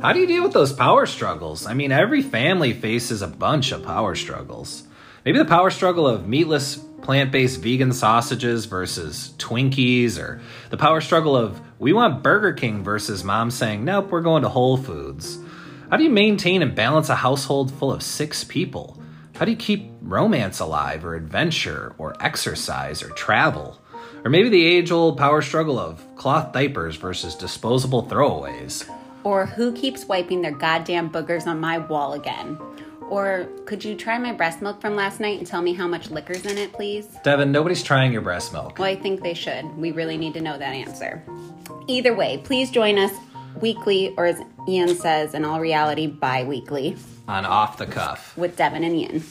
How do you deal with those power struggles? I mean, every family faces a bunch of power struggles. Maybe the power struggle of meatless, plant based vegan sausages versus Twinkies, or the power struggle of we want Burger King versus mom saying, nope, we're going to Whole Foods. How do you maintain and balance a household full of six people? How do you keep romance alive, or adventure, or exercise, or travel? Or maybe the age old power struggle of cloth diapers versus disposable throwaways. Or who keeps wiping their goddamn boogers on my wall again? Or could you try my breast milk from last night and tell me how much liquor's in it, please? Devin, nobody's trying your breast milk. Well, I think they should. We really need to know that answer. Either way, please join us weekly, or as Ian says, in all reality, bi weekly, On off the cuff. with Devin and Ian.